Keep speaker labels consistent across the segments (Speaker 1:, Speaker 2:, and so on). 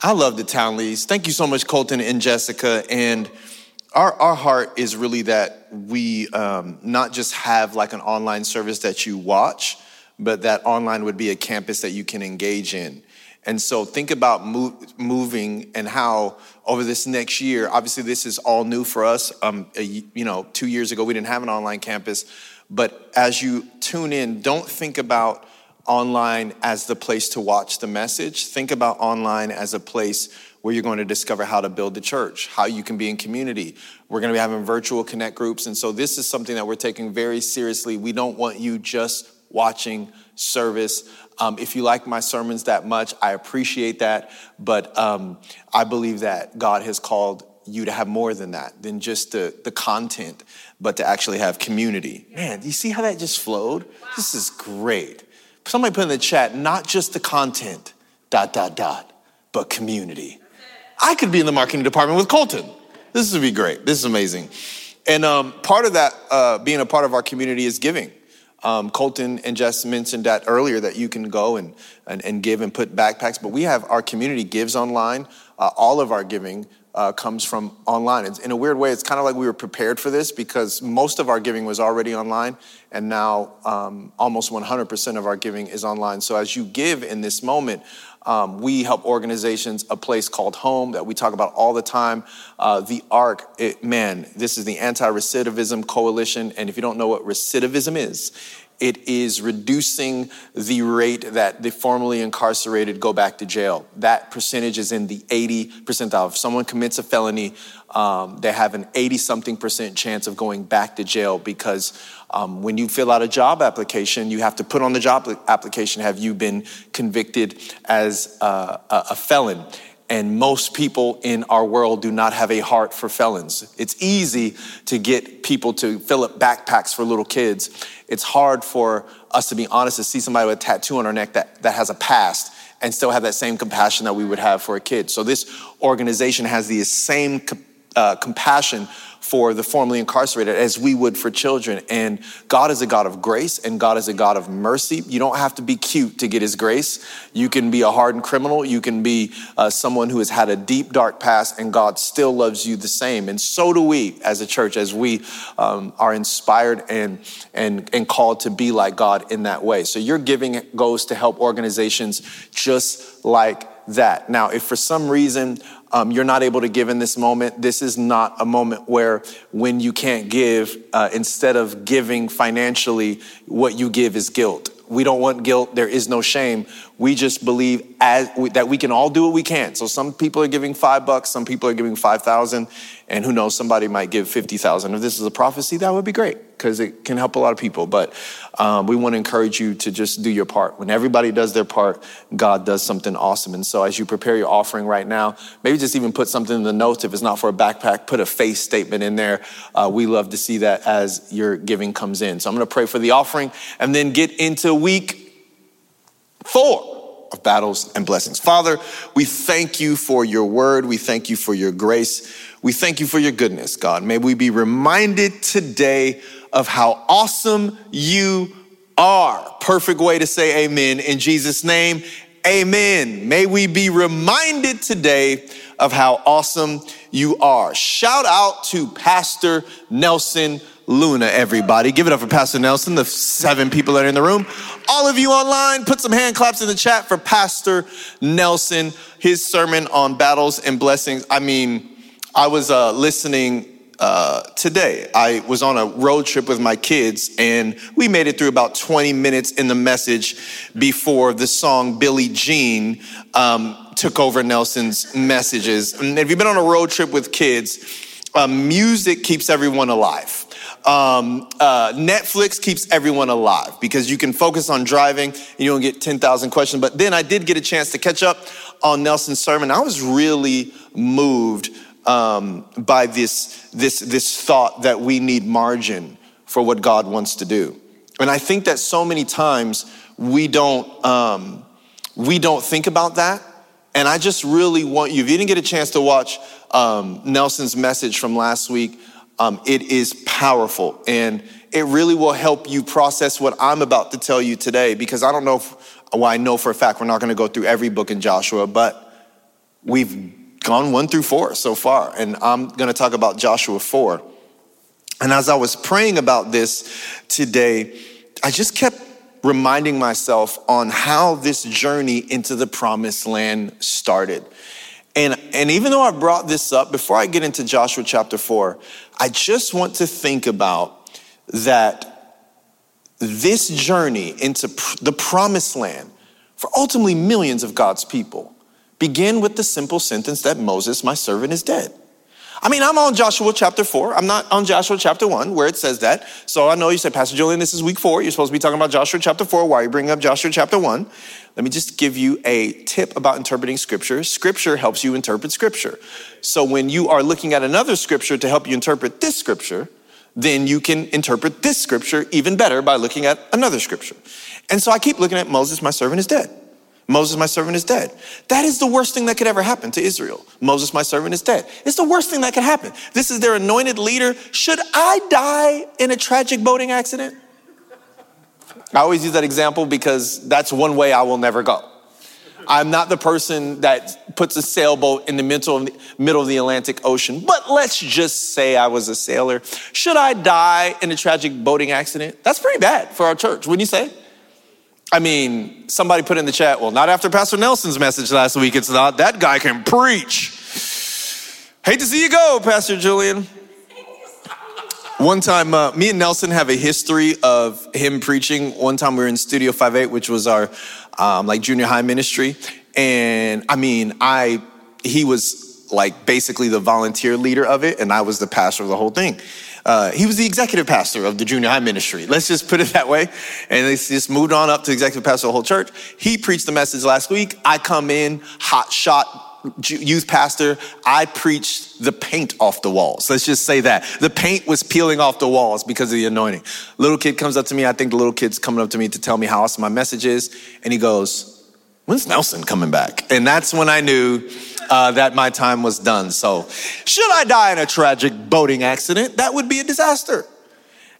Speaker 1: I love the Townleys. Thank you so much, Colton and Jessica. And our, our heart is really that we um, not just have like an online service that you watch, but that online would be a campus that you can engage in. And so think about move, moving and how over this next year, obviously this is all new for us. Um, a, you know, two years ago we didn't have an online campus, but as you tune in, don't think about online as the place to watch the message. Think about online as a place where you're going to discover how to build the church, how you can be in community. We're going to be having virtual connect groups. And so this is something that we're taking very seriously. We don't want you just watching service. Um, if you like my sermons that much, I appreciate that. But um, I believe that God has called you to have more than that, than just the, the content, but to actually have community. Man, do you see how that just flowed? Wow. This is great. Somebody put in the chat, not just the content, dot, dot, dot, but community. I could be in the marketing department with Colton. This would be great. This is amazing. And um, part of that, uh, being a part of our community, is giving. Um, Colton and Jess mentioned that earlier that you can go and, and, and, give and put backpacks, but we have our community gives online. Uh, all of our giving uh, comes from online. It's, in a weird way, it's kind of like we were prepared for this because most of our giving was already online, and now um, almost 100% of our giving is online. So as you give in this moment, um, we help organizations, a place called home that we talk about all the time. Uh, the ARC, it, man, this is the Anti Recidivism Coalition. And if you don't know what recidivism is, it is reducing the rate that the formerly incarcerated go back to jail. That percentage is in the 80 percentile. If someone commits a felony, um, they have an 80 something percent chance of going back to jail because um, when you fill out a job application, you have to put on the job application, have you been convicted as a, a felon? And most people in our world do not have a heart for felons. It's easy to get people to fill up backpacks for little kids. It's hard for us to be honest to see somebody with a tattoo on our neck that, that has a past and still have that same compassion that we would have for a kid. So this organization has the same uh, compassion for the formerly incarcerated as we would for children. And God is a God of grace and God is a God of mercy. You don't have to be cute to get his grace. You can be a hardened criminal. You can be uh, someone who has had a deep, dark past and God still loves you the same. And so do we as a church, as we um, are inspired and, and, and called to be like God in that way. So your giving goes to help organizations just like that. Now, if for some reason um, you're not able to give in this moment, this is not a moment where when you can't give, uh, instead of giving financially, what you give is guilt. We don't want guilt. There is no shame. We just believe as, that we can all do what we can. So some people are giving five bucks, some people are giving 5,000, and who knows, somebody might give 50,000. If this is a prophecy, that would be great because it can help a lot of people. But um, we want to encourage you to just do your part. When everybody does their part, God does something awesome. And so as you prepare your offering right now, maybe just even put something in the notes. If it's not for a backpack, put a faith statement in there. Uh, we love to see that as your giving comes in. So I'm going to pray for the offering and then get into week four of battles and blessings. Father, we thank you for your word. We thank you for your grace. We thank you for your goodness, God. May we be reminded today of how awesome you are. Perfect way to say amen. In Jesus' name, amen. May we be reminded today of how awesome you are. Shout out to Pastor Nelson Luna, everybody. Give it up for Pastor Nelson, the seven people that are in the room. All of you online, put some hand claps in the chat for Pastor Nelson, his sermon on battles and blessings. I mean, I was uh, listening uh, today. I was on a road trip with my kids, and we made it through about 20 minutes in the message before the song Billie Jean um, took over Nelson's messages. And if you've been on a road trip with kids, uh, music keeps everyone alive. Um, uh, Netflix keeps everyone alive because you can focus on driving and you don't get 10,000 questions. But then I did get a chance to catch up on Nelson's sermon. I was really moved um, by this, this, this thought that we need margin for what God wants to do. And I think that so many times we don't, um, we don't think about that. And I just really want you, if you didn't get a chance to watch um, Nelson's message from last week, um, it is powerful and it really will help you process what I'm about to tell you today because I don't know, if, well, I know for a fact we're not going to go through every book in Joshua, but We've gone one through four so far, and I'm going to talk about Joshua 4. And as I was praying about this today, I just kept reminding myself on how this journey into the promised land started. And, and even though I brought this up, before I get into Joshua chapter 4, I just want to think about that this journey into the promised land for ultimately millions of God's people begin with the simple sentence that Moses, my servant, is dead. I mean, I'm on Joshua chapter 4. I'm not on Joshua chapter 1 where it says that. So I know you said, Pastor Julian, this is week 4. You're supposed to be talking about Joshua chapter 4. Why are you bringing up Joshua chapter 1? Let me just give you a tip about interpreting scripture. Scripture helps you interpret scripture. So when you are looking at another scripture to help you interpret this scripture, then you can interpret this scripture even better by looking at another scripture. And so I keep looking at Moses, my servant is dead. Moses, my servant, is dead. That is the worst thing that could ever happen to Israel. Moses, my servant, is dead. It's the worst thing that could happen. This is their anointed leader. Should I die in a tragic boating accident? I always use that example because that's one way I will never go. I'm not the person that puts a sailboat in the middle of the, middle of the Atlantic Ocean, but let's just say I was a sailor. Should I die in a tragic boating accident? That's pretty bad for our church, wouldn't you say? I mean, somebody put in the chat, well, not after Pastor Nelson's message last week. It's not. That guy can preach. Hate to see you go, Pastor Julian. One time, uh, me and Nelson have a history of him preaching. One time we were in Studio 58, which was our um, like junior high ministry. And I mean, I, he was like basically the volunteer leader of it, and I was the pastor of the whole thing. Uh, he was the executive pastor of the junior high ministry. Let's just put it that way. And they just moved on up to executive pastor of the whole church. He preached the message last week. I come in, hot shot youth pastor. I preached the paint off the walls. Let's just say that. The paint was peeling off the walls because of the anointing. Little kid comes up to me. I think the little kid's coming up to me to tell me how awesome my message is. And he goes, When's Nelson coming back? And that's when I knew uh, that my time was done. So, should I die in a tragic boating accident? That would be a disaster.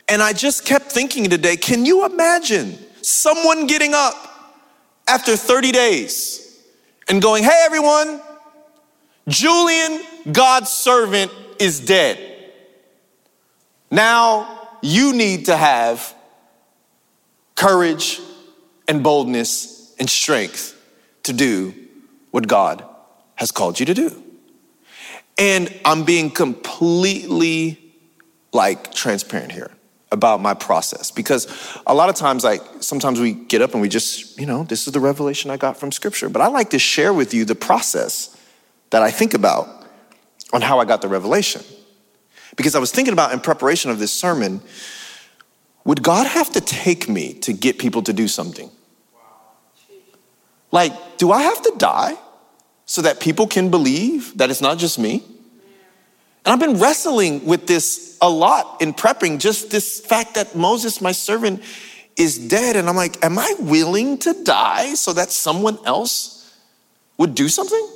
Speaker 1: And I just kept thinking today can you imagine someone getting up after 30 days and going, hey, everyone, Julian, God's servant, is dead. Now you need to have courage and boldness and strength to do what God has called you to do. And I'm being completely like transparent here about my process because a lot of times like sometimes we get up and we just you know this is the revelation i got from scripture. But i like to share with you the process that i think about on how i got the revelation. Because i was thinking about in preparation of this sermon would god have to take me to get people to do something like do i have to die so that people can believe that it's not just me. And I've been wrestling with this a lot in prepping, just this fact that Moses, my servant, is dead. And I'm like, am I willing to die so that someone else would do something?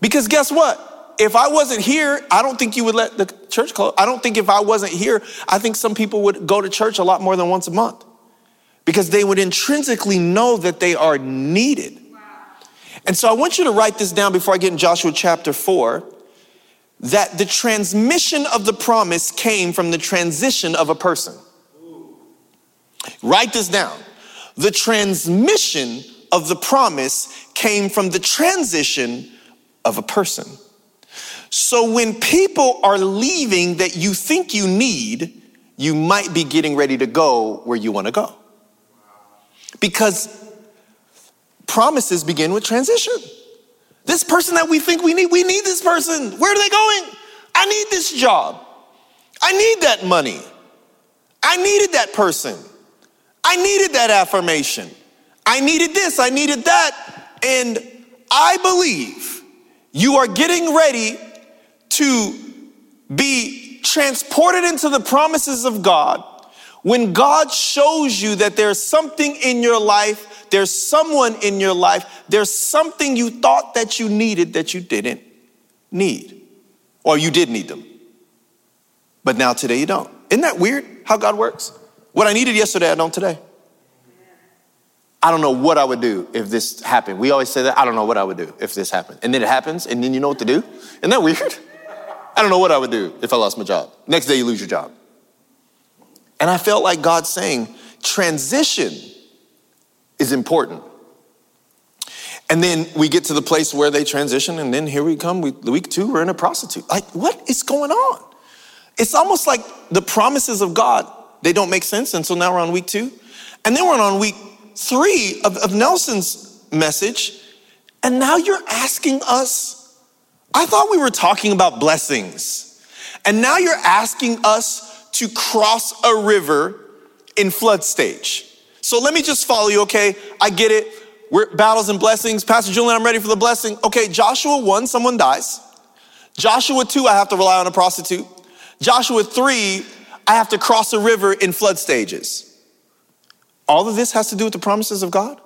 Speaker 1: Because guess what? If I wasn't here, I don't think you would let the church close. I don't think if I wasn't here, I think some people would go to church a lot more than once a month because they would intrinsically know that they are needed. And so I want you to write this down before I get in Joshua chapter 4 that the transmission of the promise came from the transition of a person. Write this down. The transmission of the promise came from the transition of a person. So when people are leaving that you think you need, you might be getting ready to go where you want to go. Because promises begin with transition. This person that we think we need, we need this person. Where are they going? I need this job. I need that money. I needed that person. I needed that affirmation. I needed this. I needed that. And I believe you are getting ready to be transported into the promises of God when God shows you that there's something in your life there's someone in your life, there's something you thought that you needed that you didn't need, or you did need them. But now today you don't. Isn't that weird how God works? What I needed yesterday, I don't today. I don't know what I would do if this happened. We always say that. I don't know what I would do if this happened. And then it happens, and then you know what to do. Isn't that weird? I don't know what I would do if I lost my job. Next day, you lose your job. And I felt like God saying, transition is important. And then we get to the place where they transition, and then here we come. We, week two, we're in a prostitute. Like, what is going on? It's almost like the promises of God, they don't make sense. And so now we're on week two. And then we're on week three of, of Nelson's message. And now you're asking us, I thought we were talking about blessings. And now you're asking us to cross a river in flood stage. So let me just follow you, okay? I get it. We're battles and blessings. Pastor Julian, I'm ready for the blessing. Okay, Joshua 1, someone dies. Joshua 2, I have to rely on a prostitute. Joshua 3, I have to cross a river in flood stages. All of this has to do with the promises of God?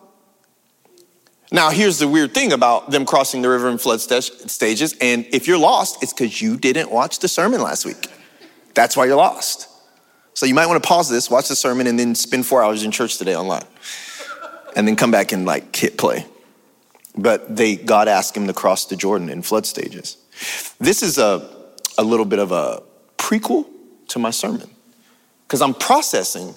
Speaker 1: Now, here's the weird thing about them crossing the river in flood st- stages. And if you're lost, it's because you didn't watch the sermon last week. That's why you're lost. So you might want to pause this, watch the sermon, and then spend four hours in church today online and then come back and like hit play. But they, God asked him to cross the Jordan in flood stages. This is a, a little bit of a prequel to my sermon because I'm processing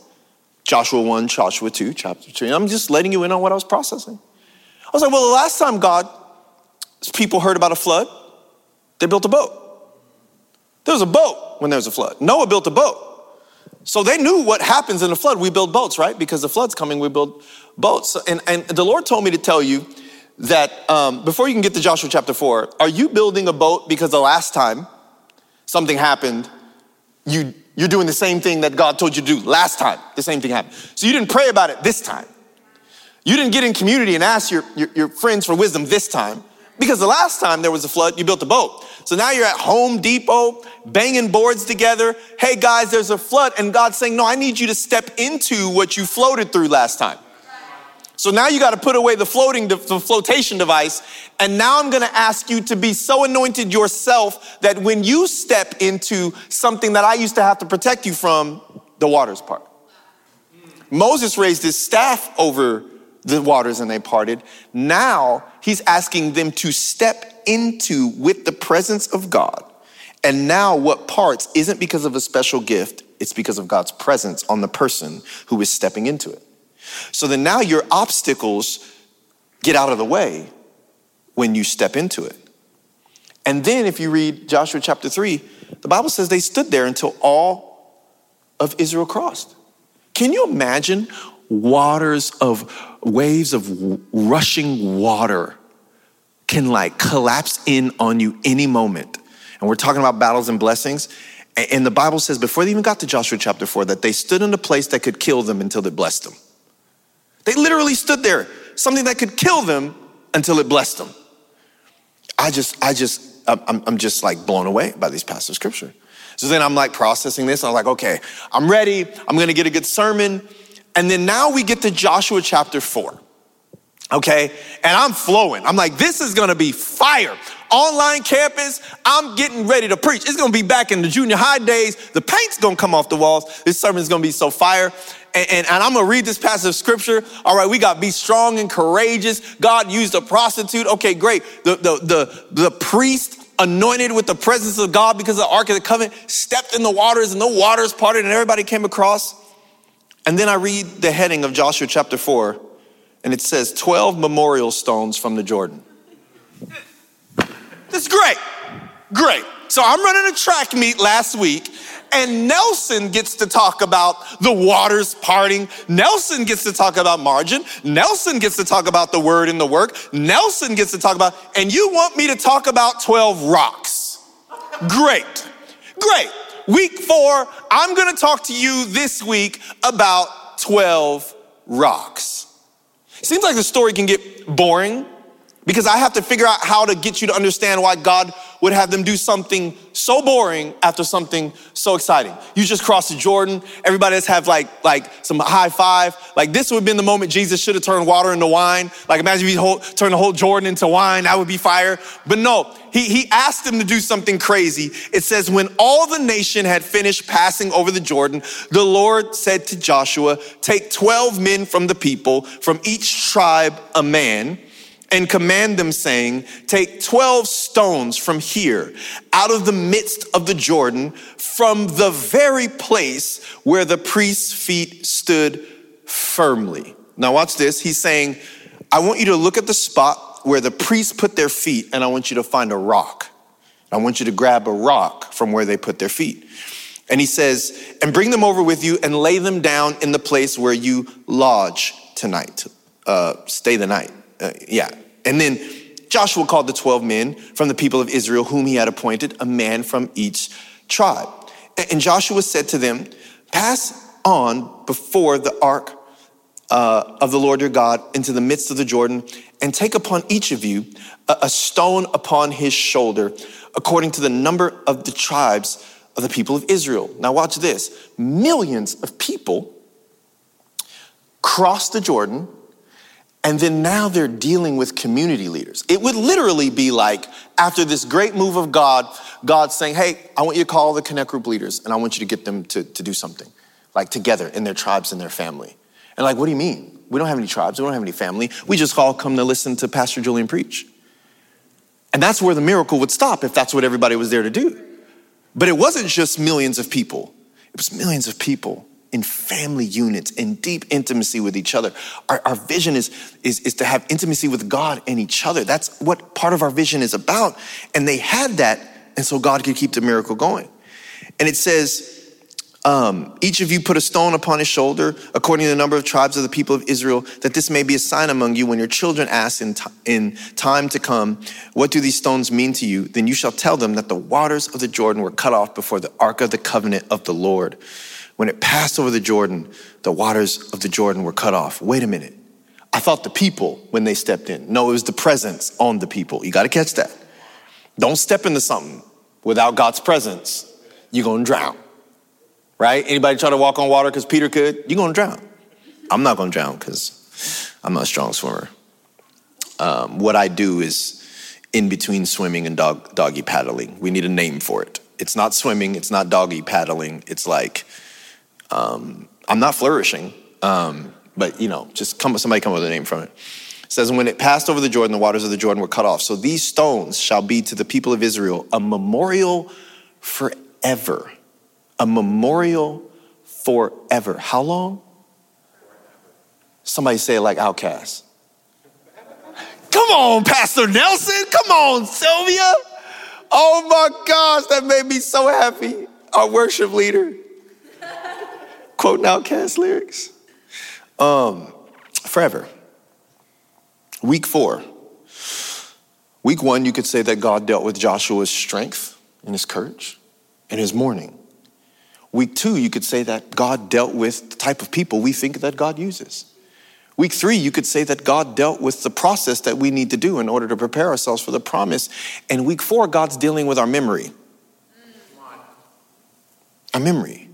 Speaker 1: Joshua 1, Joshua 2, chapter 3. And I'm just letting you in on what I was processing. I was like, well, the last time God, people heard about a flood, they built a boat. There was a boat when there was a flood. Noah built a boat. So they knew what happens in a flood. We build boats, right? Because the flood's coming, we build boats. And, and the Lord told me to tell you that um, before you can get to Joshua chapter 4, are you building a boat because the last time something happened, you, you're doing the same thing that God told you to do last time? The same thing happened. So you didn't pray about it this time. You didn't get in community and ask your, your, your friends for wisdom this time. Because the last time there was a flood, you built a boat. So now you're at Home Depot, banging boards together. Hey guys, there's a flood. And God's saying, No, I need you to step into what you floated through last time. So now you got to put away the floating, the flotation device. And now I'm going to ask you to be so anointed yourself that when you step into something that I used to have to protect you from, the waters part. Moses raised his staff over the waters and they parted. Now he's asking them to step into with the presence of God. And now what parts isn't because of a special gift, it's because of God's presence on the person who is stepping into it. So then now your obstacles get out of the way when you step into it. And then if you read Joshua chapter 3, the Bible says they stood there until all of Israel crossed. Can you imagine waters of waves of rushing water can like collapse in on you any moment? And we're talking about battles and blessings. And the Bible says before they even got to Joshua chapter 4 that they stood in a place that could kill them until it blessed them. They literally stood there, something that could kill them until it blessed them. I just, I just, I'm, I'm just like blown away by these passages of scripture. So then I'm like processing this. I'm like, okay, I'm ready. I'm going to get a good sermon. And then now we get to Joshua chapter four. Okay. And I'm flowing. I'm like, this is going to be fire. Online campus, I'm getting ready to preach. It's going to be back in the junior high days. The paint's going to come off the walls. This sermon is going to be so fire and, and, and I'm gonna read this passage of scripture. All right, we got be strong and courageous. God used a prostitute. Okay, great. The, the, the, the priest anointed with the presence of God because of the Ark of the Covenant stepped in the waters and the waters parted and everybody came across. And then I read the heading of Joshua chapter 4, and it says 12 memorial stones from the Jordan. That's great. Great. So I'm running a track meet last week, and Nelson gets to talk about the waters parting. Nelson gets to talk about margin. Nelson gets to talk about the word in the work. Nelson gets to talk about, and you want me to talk about 12 rocks. Great. Great. Week four, I'm to talk to you this week about 12 rocks. Seems like the story can get boring because I have to figure out how to get you to understand why God would have them do something so boring after something so exciting. You just crossed the Jordan. Everybody has have like, like some high five. Like this would have been the moment Jesus should have turned water into wine. Like imagine if he whole, turned the whole Jordan into wine. That would be fire. But no, he, he asked them to do something crazy. It says, when all the nation had finished passing over the Jordan, the Lord said to Joshua, take 12 men from the people, from each tribe a man and command them, saying, Take 12 stones from here, out of the midst of the Jordan, from the very place where the priest's feet stood firmly. Now, watch this. He's saying, I want you to look at the spot where the priests put their feet, and I want you to find a rock. I want you to grab a rock from where they put their feet. And he says, and bring them over with you and lay them down in the place where you lodge tonight. Uh, stay the night. Uh, yeah. And then Joshua called the 12 men from the people of Israel, whom he had appointed, a man from each tribe. And Joshua said to them, Pass on before the ark uh, of the Lord your God into the midst of the Jordan, and take upon each of you a, a stone upon his shoulder, according to the number of the tribes of the people of Israel. Now, watch this millions of people crossed the Jordan and then now they're dealing with community leaders. It would literally be like after this great move of God, God saying, Hey, I want you to call the Connect Group leaders and I want you to get them to, to do something, like together in their tribes and their family. And like, what do you mean? We don't have any tribes, we don't have any family. We just all come to listen to Pastor Julian preach. And that's where the miracle would stop if that's what everybody was there to do. But it wasn't just millions of people, it was millions of people in family units in deep intimacy with each other. Our, our vision is, is, is to have intimacy with God and each other. That's what part of our vision is about. And they had that, and so God could keep the miracle going. And it says, um, each of you put a stone upon his shoulder, according to the number of tribes of the people of Israel, that this may be a sign among you when your children ask in, t- in time to come, What do these stones mean to you? Then you shall tell them that the waters of the Jordan were cut off before the ark of the covenant of the Lord. When it passed over the Jordan, the waters of the Jordan were cut off. Wait a minute. I thought the people when they stepped in. No, it was the presence on the people. You got to catch that. Don't step into something without God's presence. You're going to drown. Right? Anybody try to walk on water because Peter could? You're going to drown. I'm not going to drown because I'm not a strong swimmer. Um, what I do is in between swimming and dog, doggy paddling. We need a name for it. It's not swimming, it's not doggy paddling. It's like um, I'm not flourishing, um, but you know, just come, somebody come with a name from it. It says, when it passed over the Jordan, the waters of the Jordan were cut off. So these stones shall be to the people of Israel a memorial forever. A memorial forever. How long? Somebody say it like OutKast. Come on, Pastor Nelson. Come on, Sylvia. Oh my gosh, that made me so happy. Our worship leader quoting OutKast lyrics. Um, forever. Week four. Week one, you could say that God dealt with Joshua's strength and his courage and his mourning. Week two, you could say that God dealt with the type of people we think that God uses. Week three, you could say that God dealt with the process that we need to do in order to prepare ourselves for the promise. And week four, God's dealing with our memory. Our memory.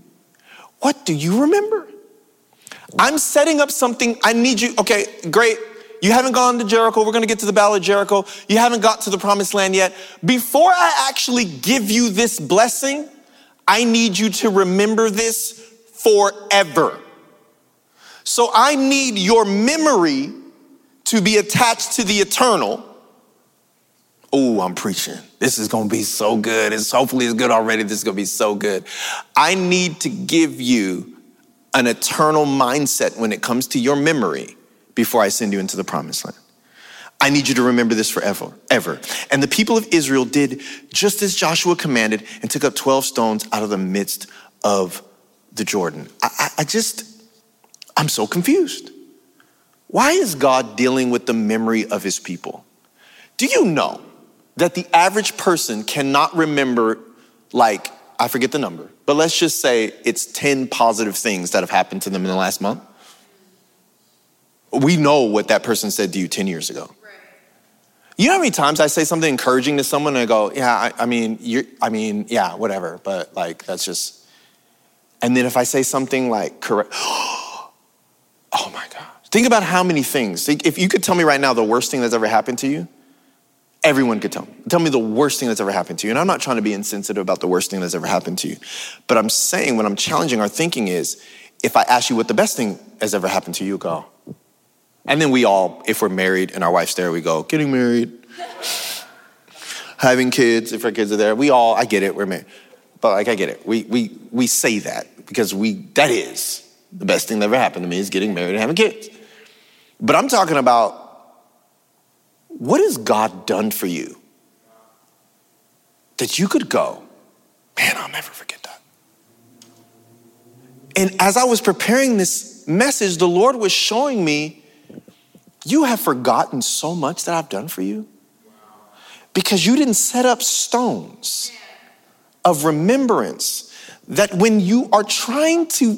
Speaker 1: What do you remember? I'm setting up something. I need you. Okay, great. You haven't gone to Jericho. We're going to get to the Battle of Jericho. You haven't got to the promised land yet. Before I actually give you this blessing, I need you to remember this forever. So I need your memory to be attached to the eternal. Oh, I'm preaching. This is going to be so good. It's hopefully it's good already. This is going to be so good. I need to give you an eternal mindset when it comes to your memory before I send you into the promised land. I need you to remember this forever, ever. And the people of Israel did just as Joshua commanded and took up 12 stones out of the midst of the Jordan. I, I, I just, I'm so confused. Why is God dealing with the memory of his people? Do you know that the average person cannot remember, like, I forget the number, but let's just say it's 10 positive things that have happened to them in the last month. We know what that person said to you 10 years ago. You know how many times I say something encouraging to someone and I go, yeah, I, I mean, you I mean, yeah, whatever, but like, that's just, and then if I say something like, correct, oh my God. Think about how many things. If you could tell me right now the worst thing that's ever happened to you, everyone could tell. Tell me the worst thing that's ever happened to you. And I'm not trying to be insensitive about the worst thing that's ever happened to you. But I'm saying, when I'm challenging our thinking is, if I ask you what the best thing has ever happened to you, go. And then we all, if we're married and our wife's there, we go, getting married, having kids, if our kids are there. We all, I get it, we're married. But like, I get it. We, we, we say that because we, that is the best thing that ever happened to me is getting married and having kids. But I'm talking about what has God done for you that you could go, man, I'll never forget that. And as I was preparing this message, the Lord was showing me you have forgotten so much that I've done for you because you didn't set up stones of remembrance that when you are trying to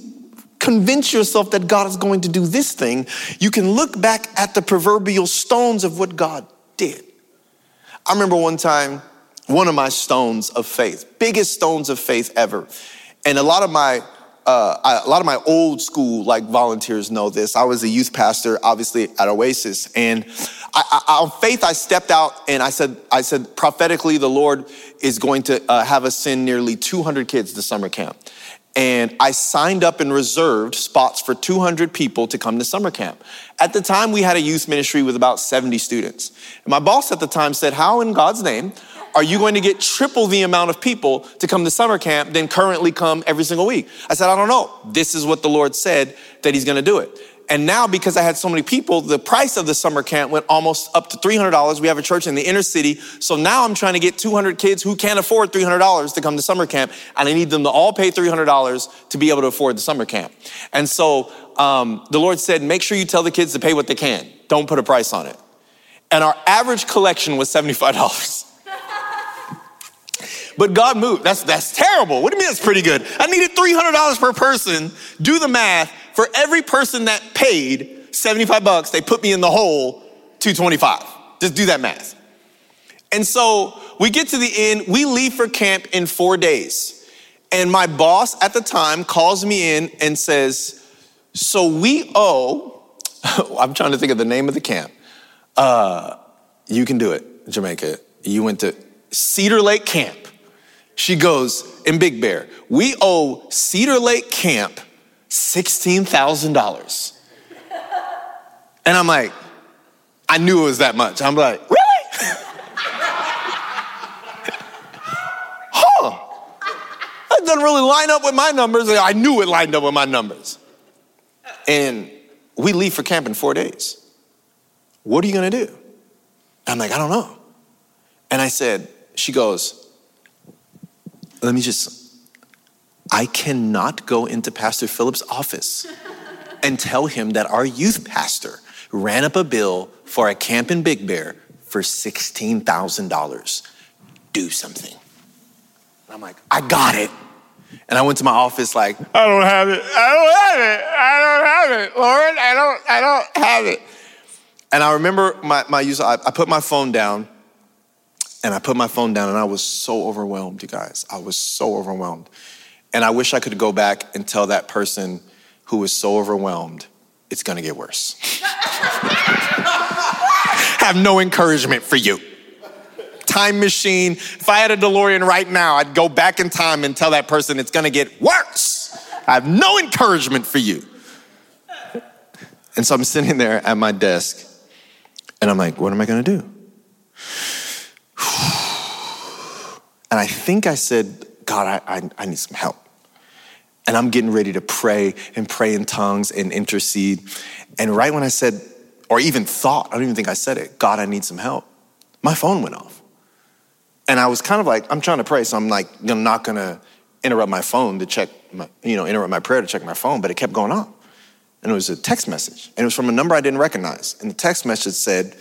Speaker 1: convince yourself that God is going to do this thing, you can look back at the proverbial stones of what God did. I remember one time, one of my stones of faith, biggest stones of faith ever. And a lot of my uh, a lot of my old school like volunteers know this. I was a youth pastor, obviously at Oasis, and I, I, on faith, I stepped out and I said, I said prophetically, the Lord is going to uh, have us send nearly 200 kids to summer camp. And I signed up and reserved spots for 200 people to come to summer camp. At the time, we had a youth ministry with about 70 students. And my boss at the time said, How in God's name are you going to get triple the amount of people to come to summer camp than currently come every single week? I said, I don't know. This is what the Lord said that He's going to do it. And now, because I had so many people, the price of the summer camp went almost up to $300. We have a church in the inner city. So now I'm trying to get 200 kids who can't afford $300 to come to summer camp. And I need them to all pay $300 to be able to afford the summer camp. And so um, the Lord said, make sure you tell the kids to pay what they can. Don't put a price on it. And our average collection was $75. But God moved. That's, that's terrible. What do you mean that's pretty good? I needed $300 per person. Do the math. For every person that paid 75 bucks, they put me in the hole 225. Just do that math. And so we get to the end. We leave for camp in four days. And my boss at the time calls me in and says, So we owe, I'm trying to think of the name of the camp. Uh, you can do it, Jamaica. You went to Cedar Lake Camp. She goes, in Big Bear, we owe Cedar Lake Camp $16,000. And I'm like, I knew it was that much. I'm like, really? huh. That doesn't really line up with my numbers. I knew it lined up with my numbers. And we leave for camp in four days. What are you gonna do? I'm like, I don't know. And I said, she goes, let me just, I cannot go into Pastor Philip's office and tell him that our youth pastor ran up a bill for a camp in Big Bear for $16,000. Do something. And I'm like, I got it. And I went to my office like, I don't have it. I don't have it. I don't have it. Lord, I don't, I don't have it. And I remember my, my user, I, I put my phone down and I put my phone down and I was so overwhelmed, you guys. I was so overwhelmed. And I wish I could go back and tell that person who was so overwhelmed, it's gonna get worse. Have no encouragement for you. Time machine. If I had a DeLorean right now, I'd go back in time and tell that person it's gonna get worse. I have no encouragement for you. And so I'm sitting there at my desk and I'm like, what am I gonna do? And I think I said, God, I, I, I need some help. And I'm getting ready to pray and pray in tongues and intercede. And right when I said, or even thought, I don't even think I said it, God, I need some help, my phone went off. And I was kind of like, I'm trying to pray, so I'm like, I'm not gonna interrupt my phone to check, my, you know, interrupt my prayer to check my phone, but it kept going on. And it was a text message, and it was from a number I didn't recognize. And the text message said,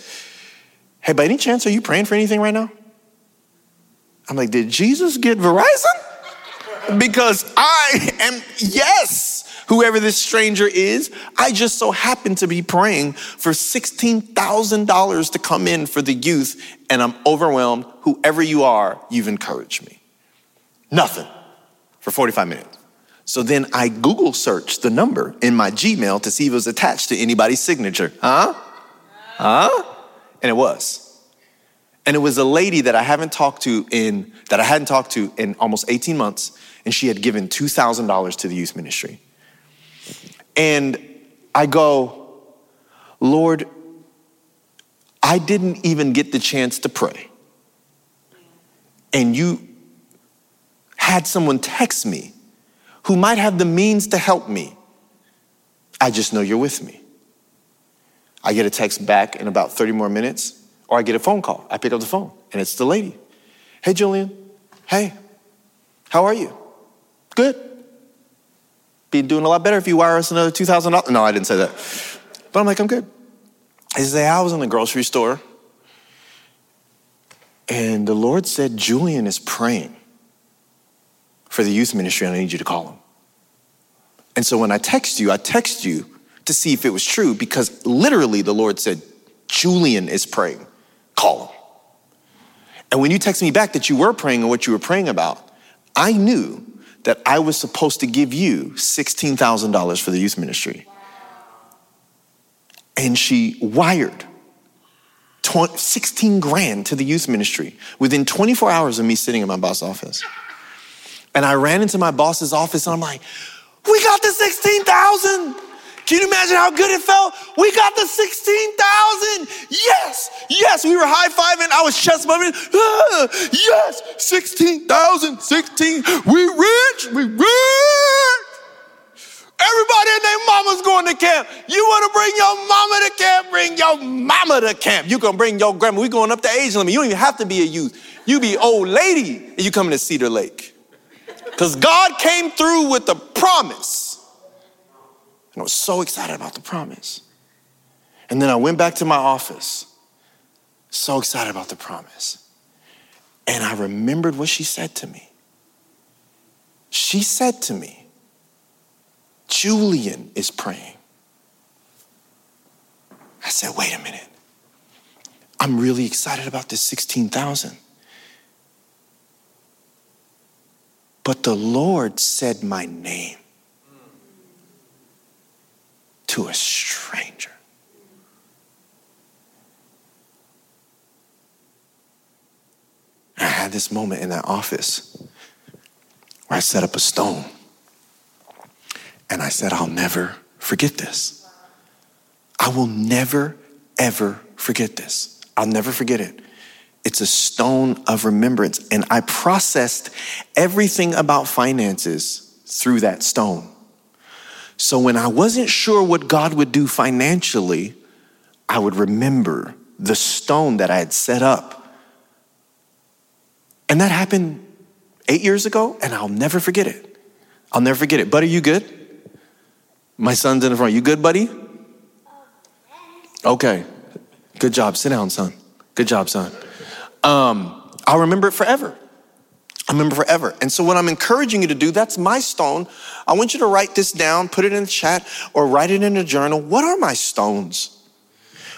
Speaker 1: Hey, by any chance, are you praying for anything right now? I'm like, did Jesus get Verizon? Because I am, yes, whoever this stranger is. I just so happen to be praying for $16,000 to come in for the youth, and I'm overwhelmed. Whoever you are, you've encouraged me. Nothing for 45 minutes. So then I Google searched the number in my Gmail to see if it was attached to anybody's signature. Huh? Huh? And it was. And it was a lady that I haven't talked to in, that I hadn't talked to in almost 18 months, and she had given $2,000 to the youth ministry. And I go, Lord, I didn't even get the chance to pray. And you had someone text me who might have the means to help me. I just know you're with me. I get a text back in about 30 more minutes, or I get a phone call. I pick up the phone, and it's the lady. Hey, Julian. Hey, how are you? Good. Be doing a lot better if you wire us another $2,000. No, I didn't say that. But I'm like, I'm good. I say, I was in the grocery store, and the Lord said, Julian is praying for the youth ministry, and I need you to call him. And so when I text you, I text you to see if it was true because literally the Lord said, Julian is praying, call him. And when you text me back that you were praying and what you were praying about, I knew that I was supposed to give you $16,000 for the youth ministry. And she wired 16 grand to the youth ministry within 24 hours of me sitting in my boss office. And I ran into my boss's office and I'm like, we got the 16,000. Can you imagine how good it felt? We got the 16,000. Yes, yes, we were high fiving. I was chest bumping. Ah, yes, 16,000, 16. We rich, we rich. Everybody and their mama's going to camp. You want to bring your mama to camp? Bring your mama to camp. You can bring your grandma. We going up to age limit. You don't even have to be a youth. You be old lady and you coming to Cedar Lake. Because God came through with the promise. And I was so excited about the promise. And then I went back to my office, so excited about the promise. And I remembered what she said to me. She said to me, Julian is praying. I said, wait a minute. I'm really excited about this 16,000. But the Lord said my name to a stranger. I had this moment in that office where I set up a stone and I said, I'll never forget this. I will never, ever forget this. I'll never forget it. It's a stone of remembrance. And I processed everything about finances through that stone. So when I wasn't sure what God would do financially, I would remember the stone that I had set up. And that happened eight years ago, and I'll never forget it. I'll never forget it. Buddy, you good? My son's in the front. You good, buddy? Okay. Good job. Sit down, son. Good job, son um, I'll remember it forever. I remember forever. And so, what I'm encouraging you to do, that's my stone. I want you to write this down, put it in the chat, or write it in a journal. What are my stones?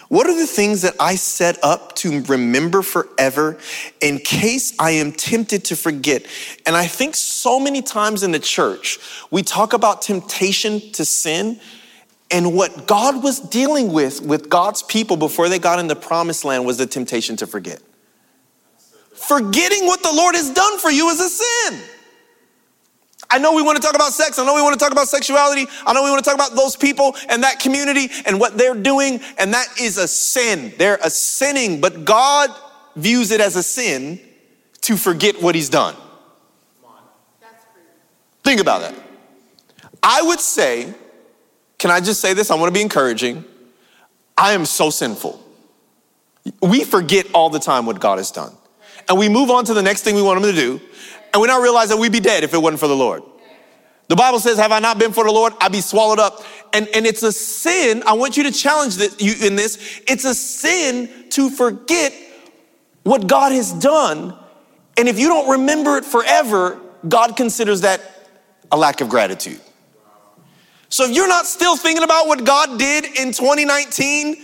Speaker 1: What are the things that I set up to remember forever in case I am tempted to forget? And I think so many times in the church, we talk about temptation to sin. And what God was dealing with with God's people before they got in the promised land was the temptation to forget. Forgetting what the Lord has done for you is a sin. I know we want to talk about sex. I know we want to talk about sexuality. I know we want to talk about those people and that community and what they're doing. And that is a sin. They're a sinning, but God views it as a sin to forget what he's done. Think about that. I would say, can I just say this? I want to be encouraging. I am so sinful. We forget all the time what God has done and we move on to the next thing we want him to do, and we not realize that we'd be dead if it wasn't for the Lord. The Bible says, Have I not been for the Lord? I'd be swallowed up. And, and it's a sin. I want you to challenge this, you in this. It's a sin to forget what God has done. And if you don't remember it forever, God considers that a lack of gratitude. So if you're not still thinking about what God did in 2019,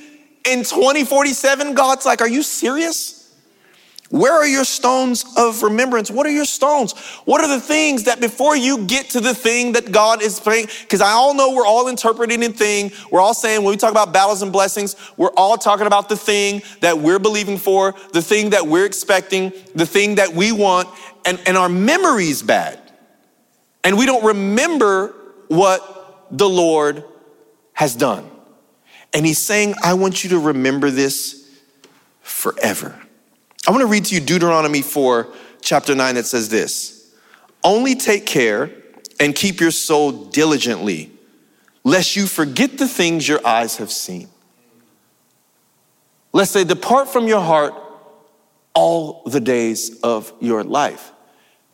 Speaker 1: in 2047, God's like, Are you serious? Where are your stones of remembrance? What are your stones? What are the things that before you get to the thing that God is praying? Because I all know we're all interpreting a thing. We're all saying when we talk about battles and blessings, we're all talking about the thing that we're believing for, the thing that we're expecting, the thing that we want, and, and our memory's bad. And we don't remember what the Lord has done. And He's saying, I want you to remember this forever. I want to read to you Deuteronomy 4, chapter 9, that says this Only take care and keep your soul diligently, lest you forget the things your eyes have seen. Lest they depart from your heart all the days of your life.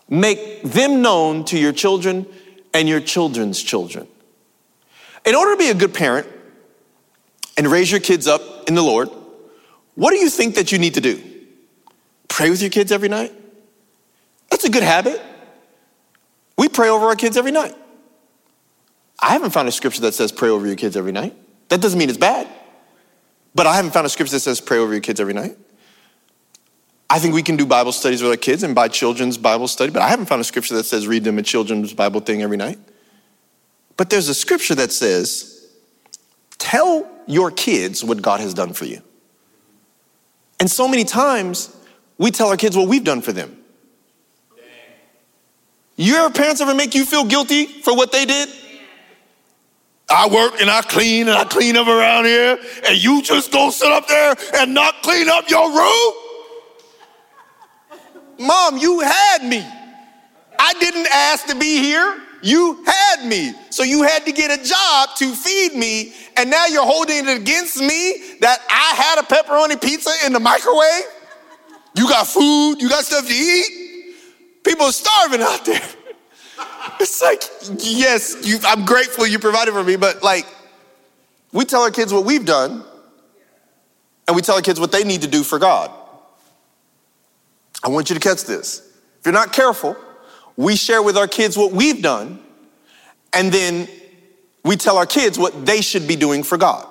Speaker 1: Make them known to your children and your children's children. In order to be a good parent and raise your kids up in the Lord, what do you think that you need to do? Pray with your kids every night? That's a good habit. We pray over our kids every night. I haven't found a scripture that says pray over your kids every night. That doesn't mean it's bad. But I haven't found a scripture that says pray over your kids every night. I think we can do Bible studies with our kids and buy children's Bible study, but I haven't found a scripture that says read them a children's Bible thing every night. But there's a scripture that says tell your kids what God has done for you. And so many times we tell our kids what we've done for them. Your parents ever make you feel guilty for what they did? I work and I clean and I clean up around here, and you just go sit up there and not clean up your room? Mom, you had me. I didn't ask to be here. You had me. So you had to get a job to feed me, and now you're holding it against me that I had a pepperoni pizza in the microwave? You got food, you got stuff to eat. People are starving out there. It's like, yes, you, I'm grateful you provided for me, but like, we tell our kids what we've done, and we tell our kids what they need to do for God. I want you to catch this. If you're not careful, we share with our kids what we've done, and then we tell our kids what they should be doing for God.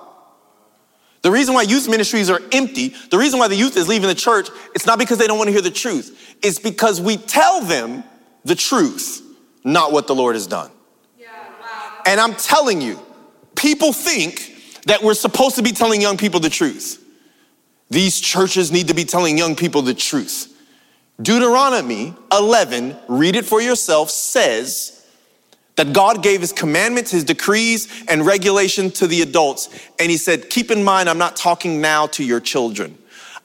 Speaker 1: The reason why youth ministries are empty, the reason why the youth is leaving the church, it's not because they don't want to hear the truth. It's because we tell them the truth, not what the Lord has done. Yeah, wow. And I'm telling you, people think that we're supposed to be telling young people the truth. These churches need to be telling young people the truth. Deuteronomy 11, read it for yourself, says, that God gave his commandments, his decrees, and regulation to the adults. And he said, Keep in mind, I'm not talking now to your children.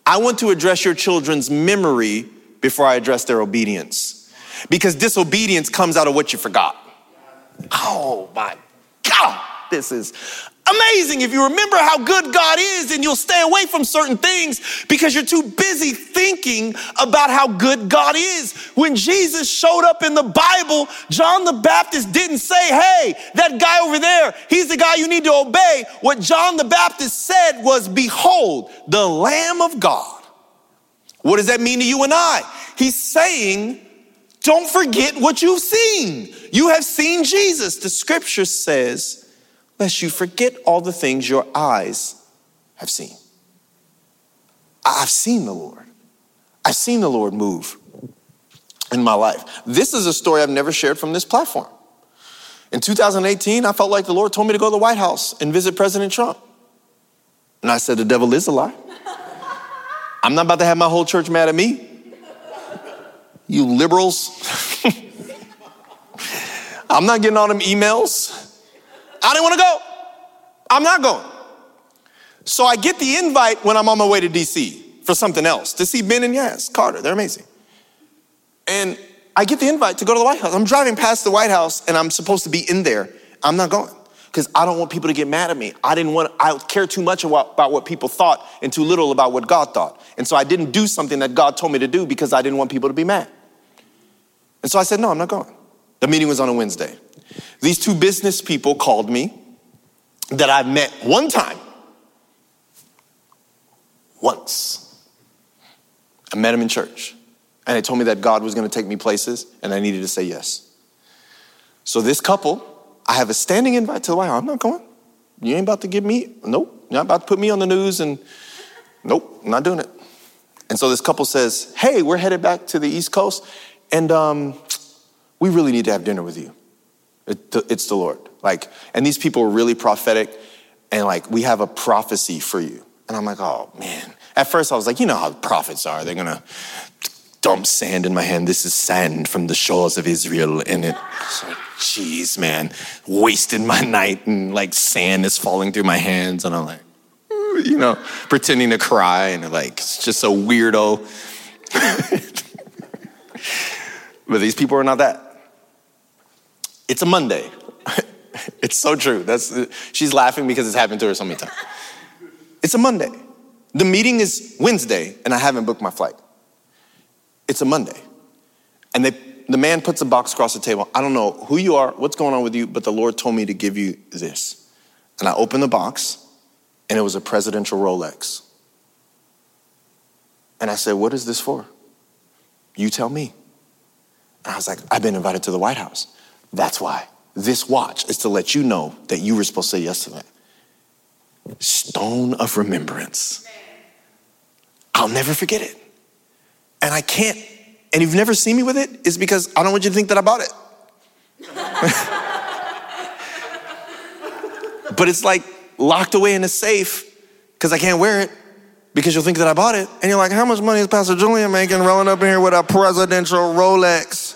Speaker 1: I want to address your children's memory before I address their obedience. Because disobedience comes out of what you forgot. Oh my God, this is amazing if you remember how good God is and you'll stay away from certain things because you're too busy thinking about how good God is. When Jesus showed up in the Bible, John the Baptist didn't say, Hey, that guy over there, he's the guy you need to obey. What John the Baptist said was, Behold, the Lamb of God. What does that mean to you and I? He's saying, don't forget what you've seen. You have seen Jesus. The scripture says, lest you forget all the things your eyes have seen. I've seen the Lord. I've seen the Lord move in my life. This is a story I've never shared from this platform. In 2018, I felt like the Lord told me to go to the White House and visit President Trump. And I said, The devil is a lie. I'm not about to have my whole church mad at me. You liberals. I'm not getting all them emails. I didn't want to go. I'm not going. So I get the invite when I'm on my way to DC for something else to see Ben and Yas Carter. They're amazing. And I get the invite to go to the White House. I'm driving past the White House and I'm supposed to be in there. I'm not going because I don't want people to get mad at me. I didn't want, I care too much about what people thought and too little about what God thought. And so I didn't do something that God told me to do because I didn't want people to be mad. And so I said, no, I'm not going. The meeting was on a Wednesday. These two business people called me that I've met one time. Once. I met them in church. And they told me that God was going to take me places and I needed to say yes. So this couple I have a standing invite to the White House. I'm not going. You ain't about to give me, nope. You're not about to put me on the news and nope, I'm not doing it. And so this couple says, hey, we're headed back to the East Coast and um, we really need to have dinner with you. It, it's the Lord. Like, and these people are really prophetic and like, we have a prophecy for you. And I'm like, oh man. At first I was like, you know how prophets are. They're gonna dump sand in my hand. This is sand from the shores of Israel. And it, jeez, man, wasted my night and like sand is falling through my hands. And I'm like, you know, pretending to cry and like, it's just a weirdo. but these people are not that. It's a Monday. it's so true. That's, she's laughing because it's happened to her so many times. It's a Monday. The meeting is Wednesday and I haven't booked my flight. It's a Monday. And they, the man puts a box across the table. I don't know who you are, what's going on with you, but the Lord told me to give you this. And I opened the box, and it was a presidential Rolex. And I said, What is this for? You tell me. And I was like, I've been invited to the White House. That's why. This watch is to let you know that you were supposed to say yes to that. Stone of remembrance. I'll never forget it and I can't, and you've never seen me with it, it, is because I don't want you to think that I bought it. but it's like locked away in a safe because I can't wear it because you'll think that I bought it. And you're like, how much money is Pastor Julian making rolling up in here with a presidential Rolex?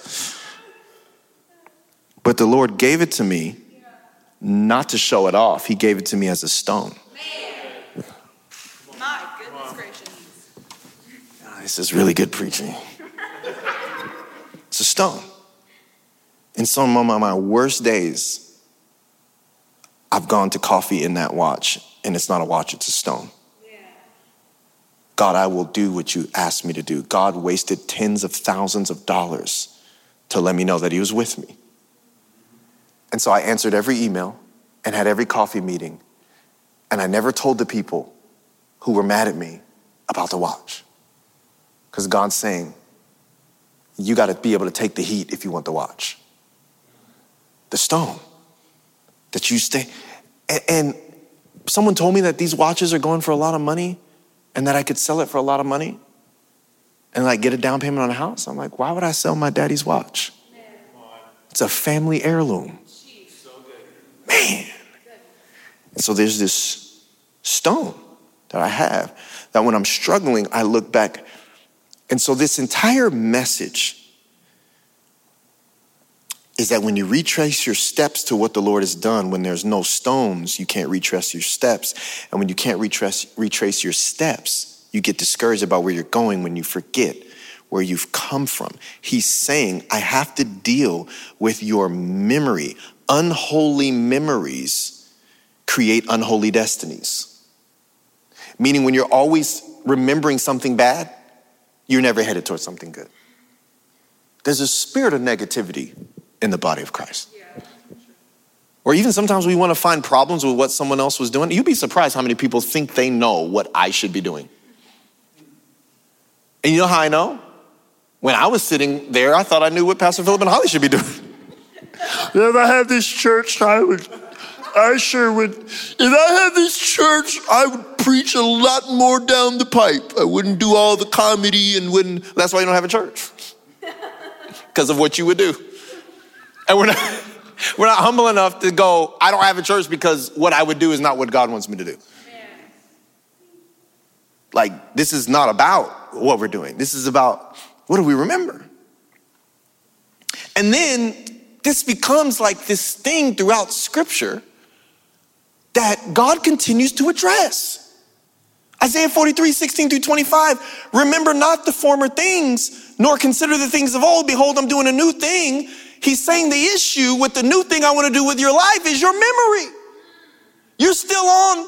Speaker 1: But the Lord gave it to me not to show it off, He gave it to me as a stone. My goodness gracious! Ah, this is really good preaching. It's a stone. In some of my worst days, I've gone to coffee in that watch, and it's not a watch, it's a stone. God, I will do what you asked me to do. God wasted tens of thousands of dollars to let me know that He was with me. And so I answered every email and had every coffee meeting, and I never told the people who were mad at me about the watch. Because God's saying, you got to be able to take the heat if you want the watch. The stone that you stay. And, and someone told me that these watches are going for a lot of money and that I could sell it for a lot of money and like get a down payment on a house. I'm like, why would I sell my daddy's watch? It's a family heirloom. Man. And so there's this stone that I have that when I'm struggling, I look back and so, this entire message is that when you retrace your steps to what the Lord has done, when there's no stones, you can't retrace your steps. And when you can't retrace, retrace your steps, you get discouraged about where you're going when you forget where you've come from. He's saying, I have to deal with your memory. Unholy memories create unholy destinies. Meaning, when you're always remembering something bad, you're never headed towards something good. There's a spirit of negativity in the body of Christ. Or even sometimes we want to find problems with what someone else was doing. You'd be surprised how many people think they know what I should be doing. And you know how I know? When I was sitting there, I thought I knew what Pastor Philip and Holly should be doing. if I had this church, I would, I sure would. If I had this church, I would preach a lot more down the pipe. I wouldn't do all the comedy and wouldn't. That's why you don't have a church. Because of what you would do. And we're not, we're not humble enough to go, I don't have a church because what I would do is not what God wants me to do. Like, this is not about what we're doing. This is about what do we remember? And then this becomes like this thing throughout scripture that God continues to address. Isaiah 43, 16 through 25. Remember not the former things, nor consider the things of old. Behold, I'm doing a new thing. He's saying the issue with the new thing I want to do with your life is your memory. You're still on.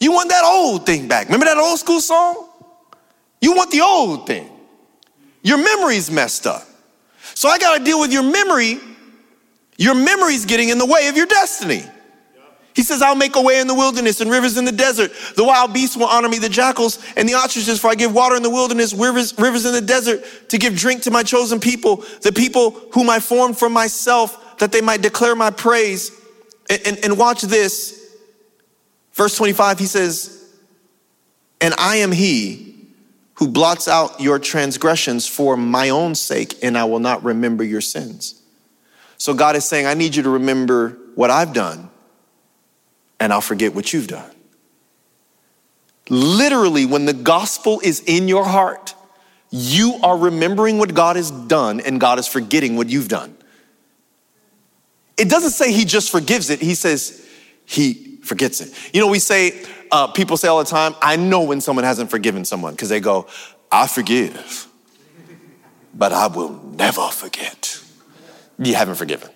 Speaker 1: You want that old thing back. Remember that old school song? You want the old thing. Your memory's messed up. So I got to deal with your memory. Your memory's getting in the way of your destiny. He says, I'll make a way in the wilderness and rivers in the desert. The wild beasts will honor me, the jackals and the ostriches, for I give water in the wilderness, rivers, rivers in the desert to give drink to my chosen people, the people whom I formed for myself. that they might declare my praise. And, and, and watch this. Verse 25, he says, And I am he who blots out your transgressions for my own sake, and I will not remember your sins. So God is saying, I need you to remember what I've done, and I'll forget what you've done. Literally, when the gospel is in your heart, you are remembering what God has done, and God is forgetting what you've done. It doesn't say He just forgives it, He says He forgets it. You know, we say, uh, people say all the time, I know when someone hasn't forgiven someone because they go, I forgive, but I will never forget. You haven't forgiven.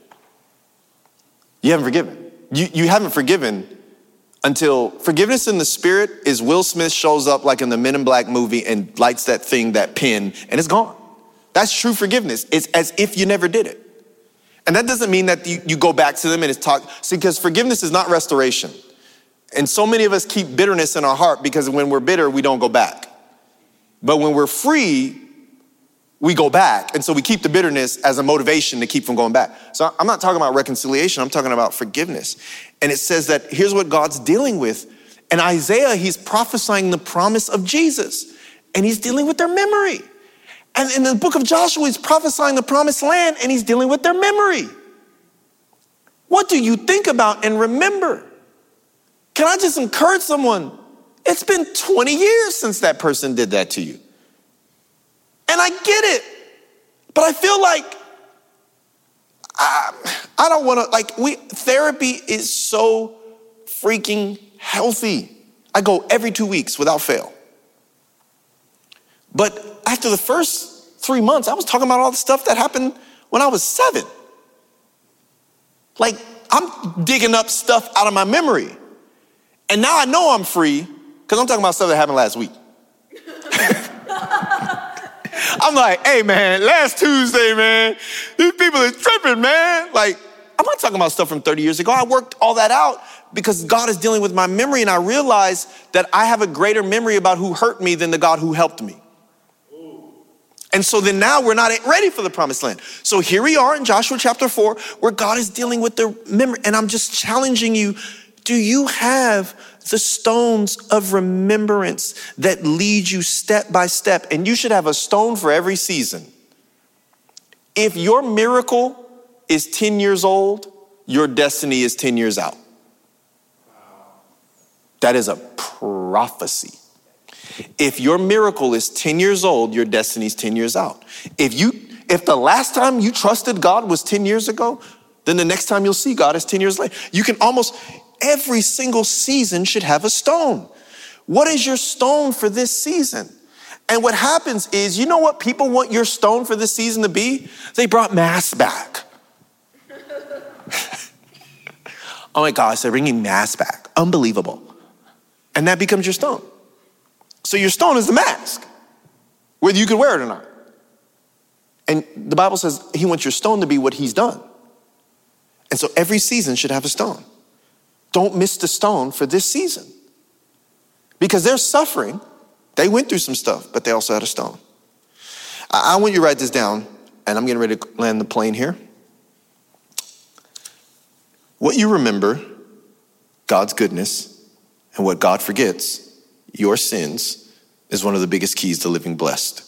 Speaker 1: You haven't forgiven. You, you haven't forgiven until forgiveness in the spirit is Will Smith shows up like in the Men in Black movie and lights that thing, that pin, and it's gone. That's true forgiveness. It's as if you never did it. And that doesn't mean that you, you go back to them and it's talk. See, because forgiveness is not restoration. And so many of us keep bitterness in our heart because when we're bitter, we don't go back. But when we're free, we go back. And so we keep the bitterness as a motivation to keep from going back. So I'm not talking about reconciliation, I'm talking about forgiveness. And it says that here's what God's dealing with. And Isaiah, he's prophesying the promise of Jesus, and he's dealing with their memory. And in the book of Joshua, he's prophesying the promised land, and he's dealing with their memory. What do you think about and remember? Can I just encourage someone? It's been 20 years since that person did that to you. And I get it. But I feel like I, I don't want to, like, we, therapy is so freaking healthy. I go every two weeks without fail. But after the first three months, I was talking about all the stuff that happened when I was seven. Like, I'm digging up stuff out of my memory. And now I know I'm free because I'm talking about stuff that happened last week. I'm like, hey man, last Tuesday, man, these people are tripping, man. Like, I'm not talking about stuff from 30 years ago. I worked all that out because God is dealing with my memory, and I realize that I have a greater memory about who hurt me than the God who helped me. And so then now we're not ready for the promised land. So here we are in Joshua chapter 4, where God is dealing with the memory. And I'm just challenging you do you have the stones of remembrance that lead you step by step? And you should have a stone for every season. If your miracle is 10 years old, your destiny is 10 years out. That is a prophecy. If your miracle is 10 years old, your destiny is 10 years out. If you if the last time you trusted God was 10 years ago, then the next time you'll see God is 10 years later. You can almost every single season should have a stone. What is your stone for this season? And what happens is, you know what people want your stone for this season to be? They brought masks back. oh my gosh, they're bringing masks back. Unbelievable. And that becomes your stone. So your stone is the mask, whether you can wear it or not. And the Bible says he wants your stone to be what he's done. And so every season should have a stone. Don't miss the stone for this season. Because they're suffering. They went through some stuff, but they also had a stone. I, want you to write this down, and I'm getting ready to land the plane here. What you remember, God's goodness, and what God forgets, your sins, is one of the biggest keys to living blessed.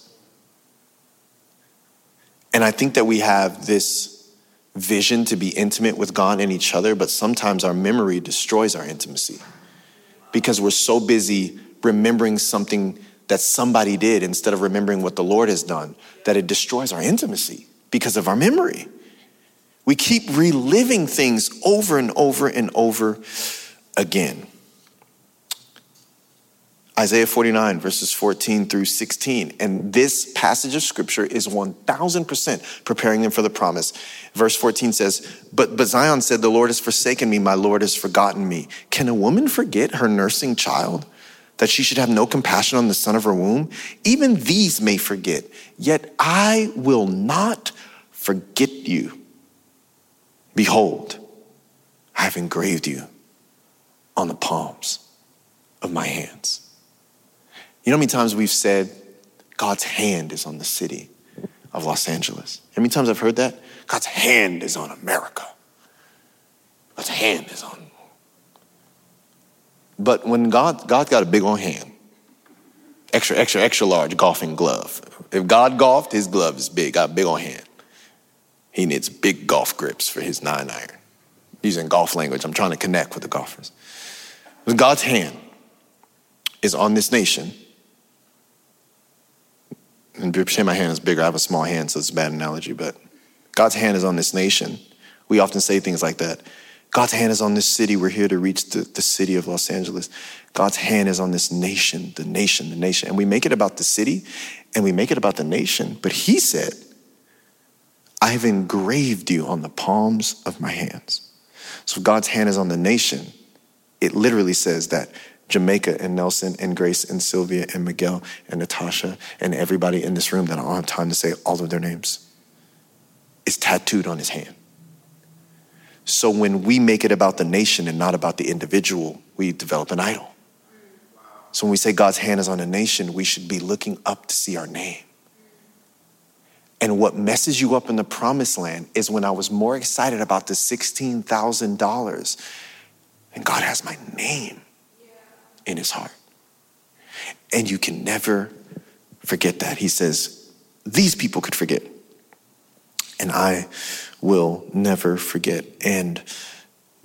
Speaker 1: And I think that we have this vision to be intimate with God and each other, but sometimes our memory destroys our intimacy because we're so busy remembering something that somebody did instead of remembering what the Lord has done that it destroys our intimacy because of our memory. We keep reliving things over and over and over again. Isaiah 49, verses 14 through 16. And this passage of scripture is 1000% preparing them for the promise. Verse 14 says, but, but Zion said, The Lord has forsaken me, my Lord has forgotten me. Can a woman forget her nursing child? That she should have no compassion on the son of her womb? Even these may forget, yet I will not forget you. Behold, I have engraved you on the palms of my hands. You know how many times we've said, God's hand is on the city? of Los Angeles. How many times I've heard that? God's hand is on America. God's hand is on. But when God, God got a big old hand, extra, extra, extra large golfing glove. If God golfed, his glove is big, got big old hand. He needs big golf grips for his nine iron. Using golf language, I'm trying to connect with the golfers. God's hand is on this nation. And pretend my hand is bigger. I have a small hand, so it's a bad analogy, but God's hand is on this nation. We often say things like that. God's hand is on this city. We're here to reach the, the city of Los Angeles. God's hand is on this nation, the nation, the nation. And we make it about the city and we make it about the nation. But He said, I have engraved you on the palms of my hands. So God's hand is on the nation. It literally says that Jamaica and Nelson and Grace and Sylvia and Miguel and Natasha and everybody in this room that I don't have time to say all of their names is tattooed on his hand. So when we make it about the nation and not about the individual, we develop an idol. So when we say God's hand is on a nation, we should be looking up to see our name. And what messes you up in the promised land is when I was more excited about the $16,000 and God has my name in his heart. And you can never forget that. He says, These people could forget. And I will never forget. And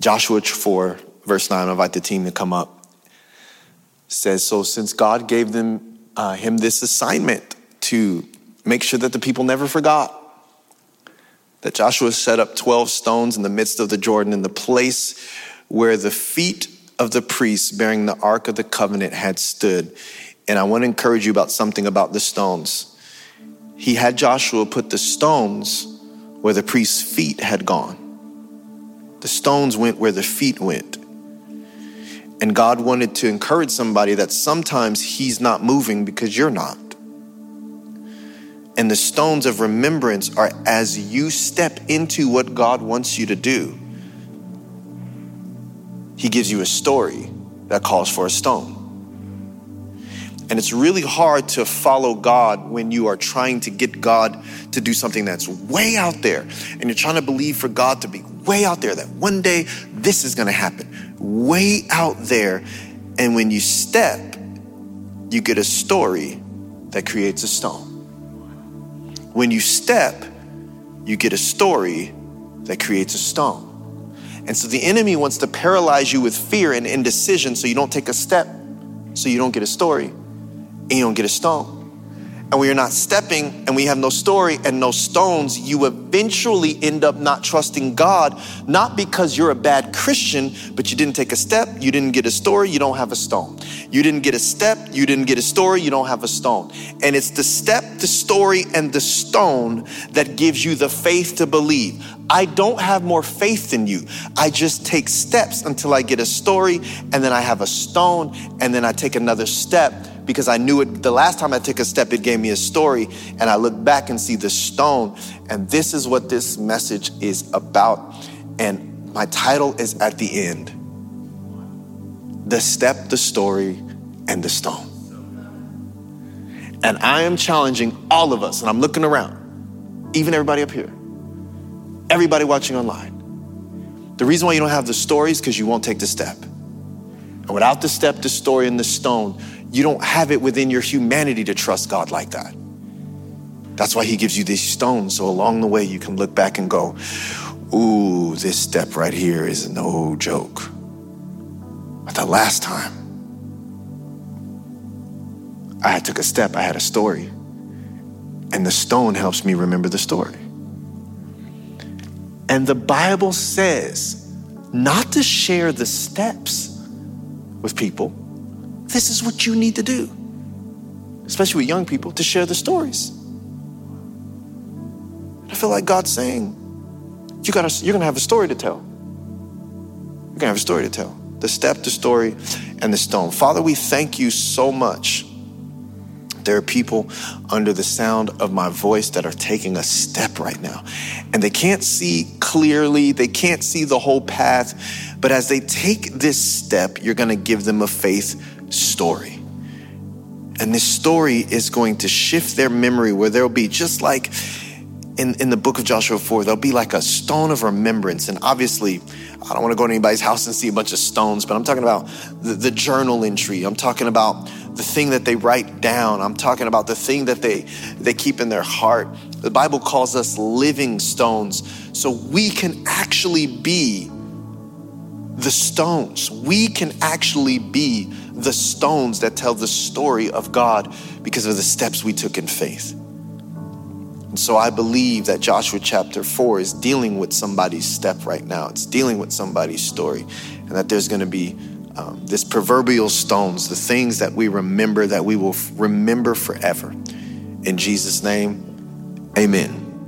Speaker 1: Joshua 4, verse 9, I invite the team to come up, says, So since God gave them uh, him this assignment to make sure that the people never forgot, that Joshua set up 12 stones in the midst of the Jordan in the place where the feet of the priests bearing the Ark of the Covenant had stood. And I want to encourage you about something about the stones. He had Joshua put the stones where the priest's feet had gone. The stones went where the feet went. And God wanted to encourage somebody that sometimes He's not moving because you're not. And the stones of remembrance are as you step into what God wants you to do, He gives you a story that calls for a stone. And it's really hard to follow God when you are trying to get God to do something that's way out there. And you're trying to believe for God to be way out there, that one day this is going to happen, way out there. And when you step, you get a story that creates a stone. When you step, you get a story that creates a stone. And so the enemy wants to paralyze you with fear and indecision so you don't take a step, so you don't get a story and you don't get a stone. And when you're not stepping and we have no story and no stones, you eventually end up not trusting God, not because you're a bad Christian, but you didn't take a step, you didn't get a story, you don't have a stone. You didn't get a step, you didn't get a story, you don't have a stone. And it's the step, the story, and the stone that gives you the faith to believe. I don't have more faith than you. I just take steps until I get a story, and then I have a stone, and then I take another step because I knew it the last time I took a step, it gave me a story. And I look back and see the stone. And this is what this message is about. And my title is at the end The Step, the Story, and the Stone. And I am challenging all of us, and I'm looking around, even everybody up here, everybody watching online. The reason why you don't have the story is because you won't take the step. And without the step, the story, and the stone, you don't have it within your humanity to trust God like that. That's why He gives you these stones. So along the way, you can look back and go, Ooh, this step right here is no joke. But the last time I took a step, I had a story. And the stone helps me remember the story. And the Bible says not to share the steps with people this is what you need to do, especially with young people, to share the stories. I feel like God's saying, you gotta, you're gonna have a story to tell. You're gonna have a story to tell. The step, the story, and the stone. Father, we thank you so much. There are people under the sound of my voice that are taking a step right now, and they can't see clearly, they can't see the whole path. But as they take this step, you're gonna give them a faith story. And this story is going to shift their memory where there'll be just like in, in the book of Joshua 4, there'll be like a stone of remembrance. And obviously, I don't want to go to anybody's house and see a bunch of stones, but I'm talking about the, the, journal entry. I'm talking about the thing that they write down. I'm talking about the thing that they, they keep in their heart. The Bible calls us living stones. So we can actually be the stones. We can actually be the stones that tell the story of God because of the steps we took in faith. And so I believe that Joshua chapter 4 is dealing with somebody's step right now. It's dealing with somebody's story. And that there's going to be um, this proverbial stones, the things that we remember that we will f- remember forever. In Jesus' name, amen.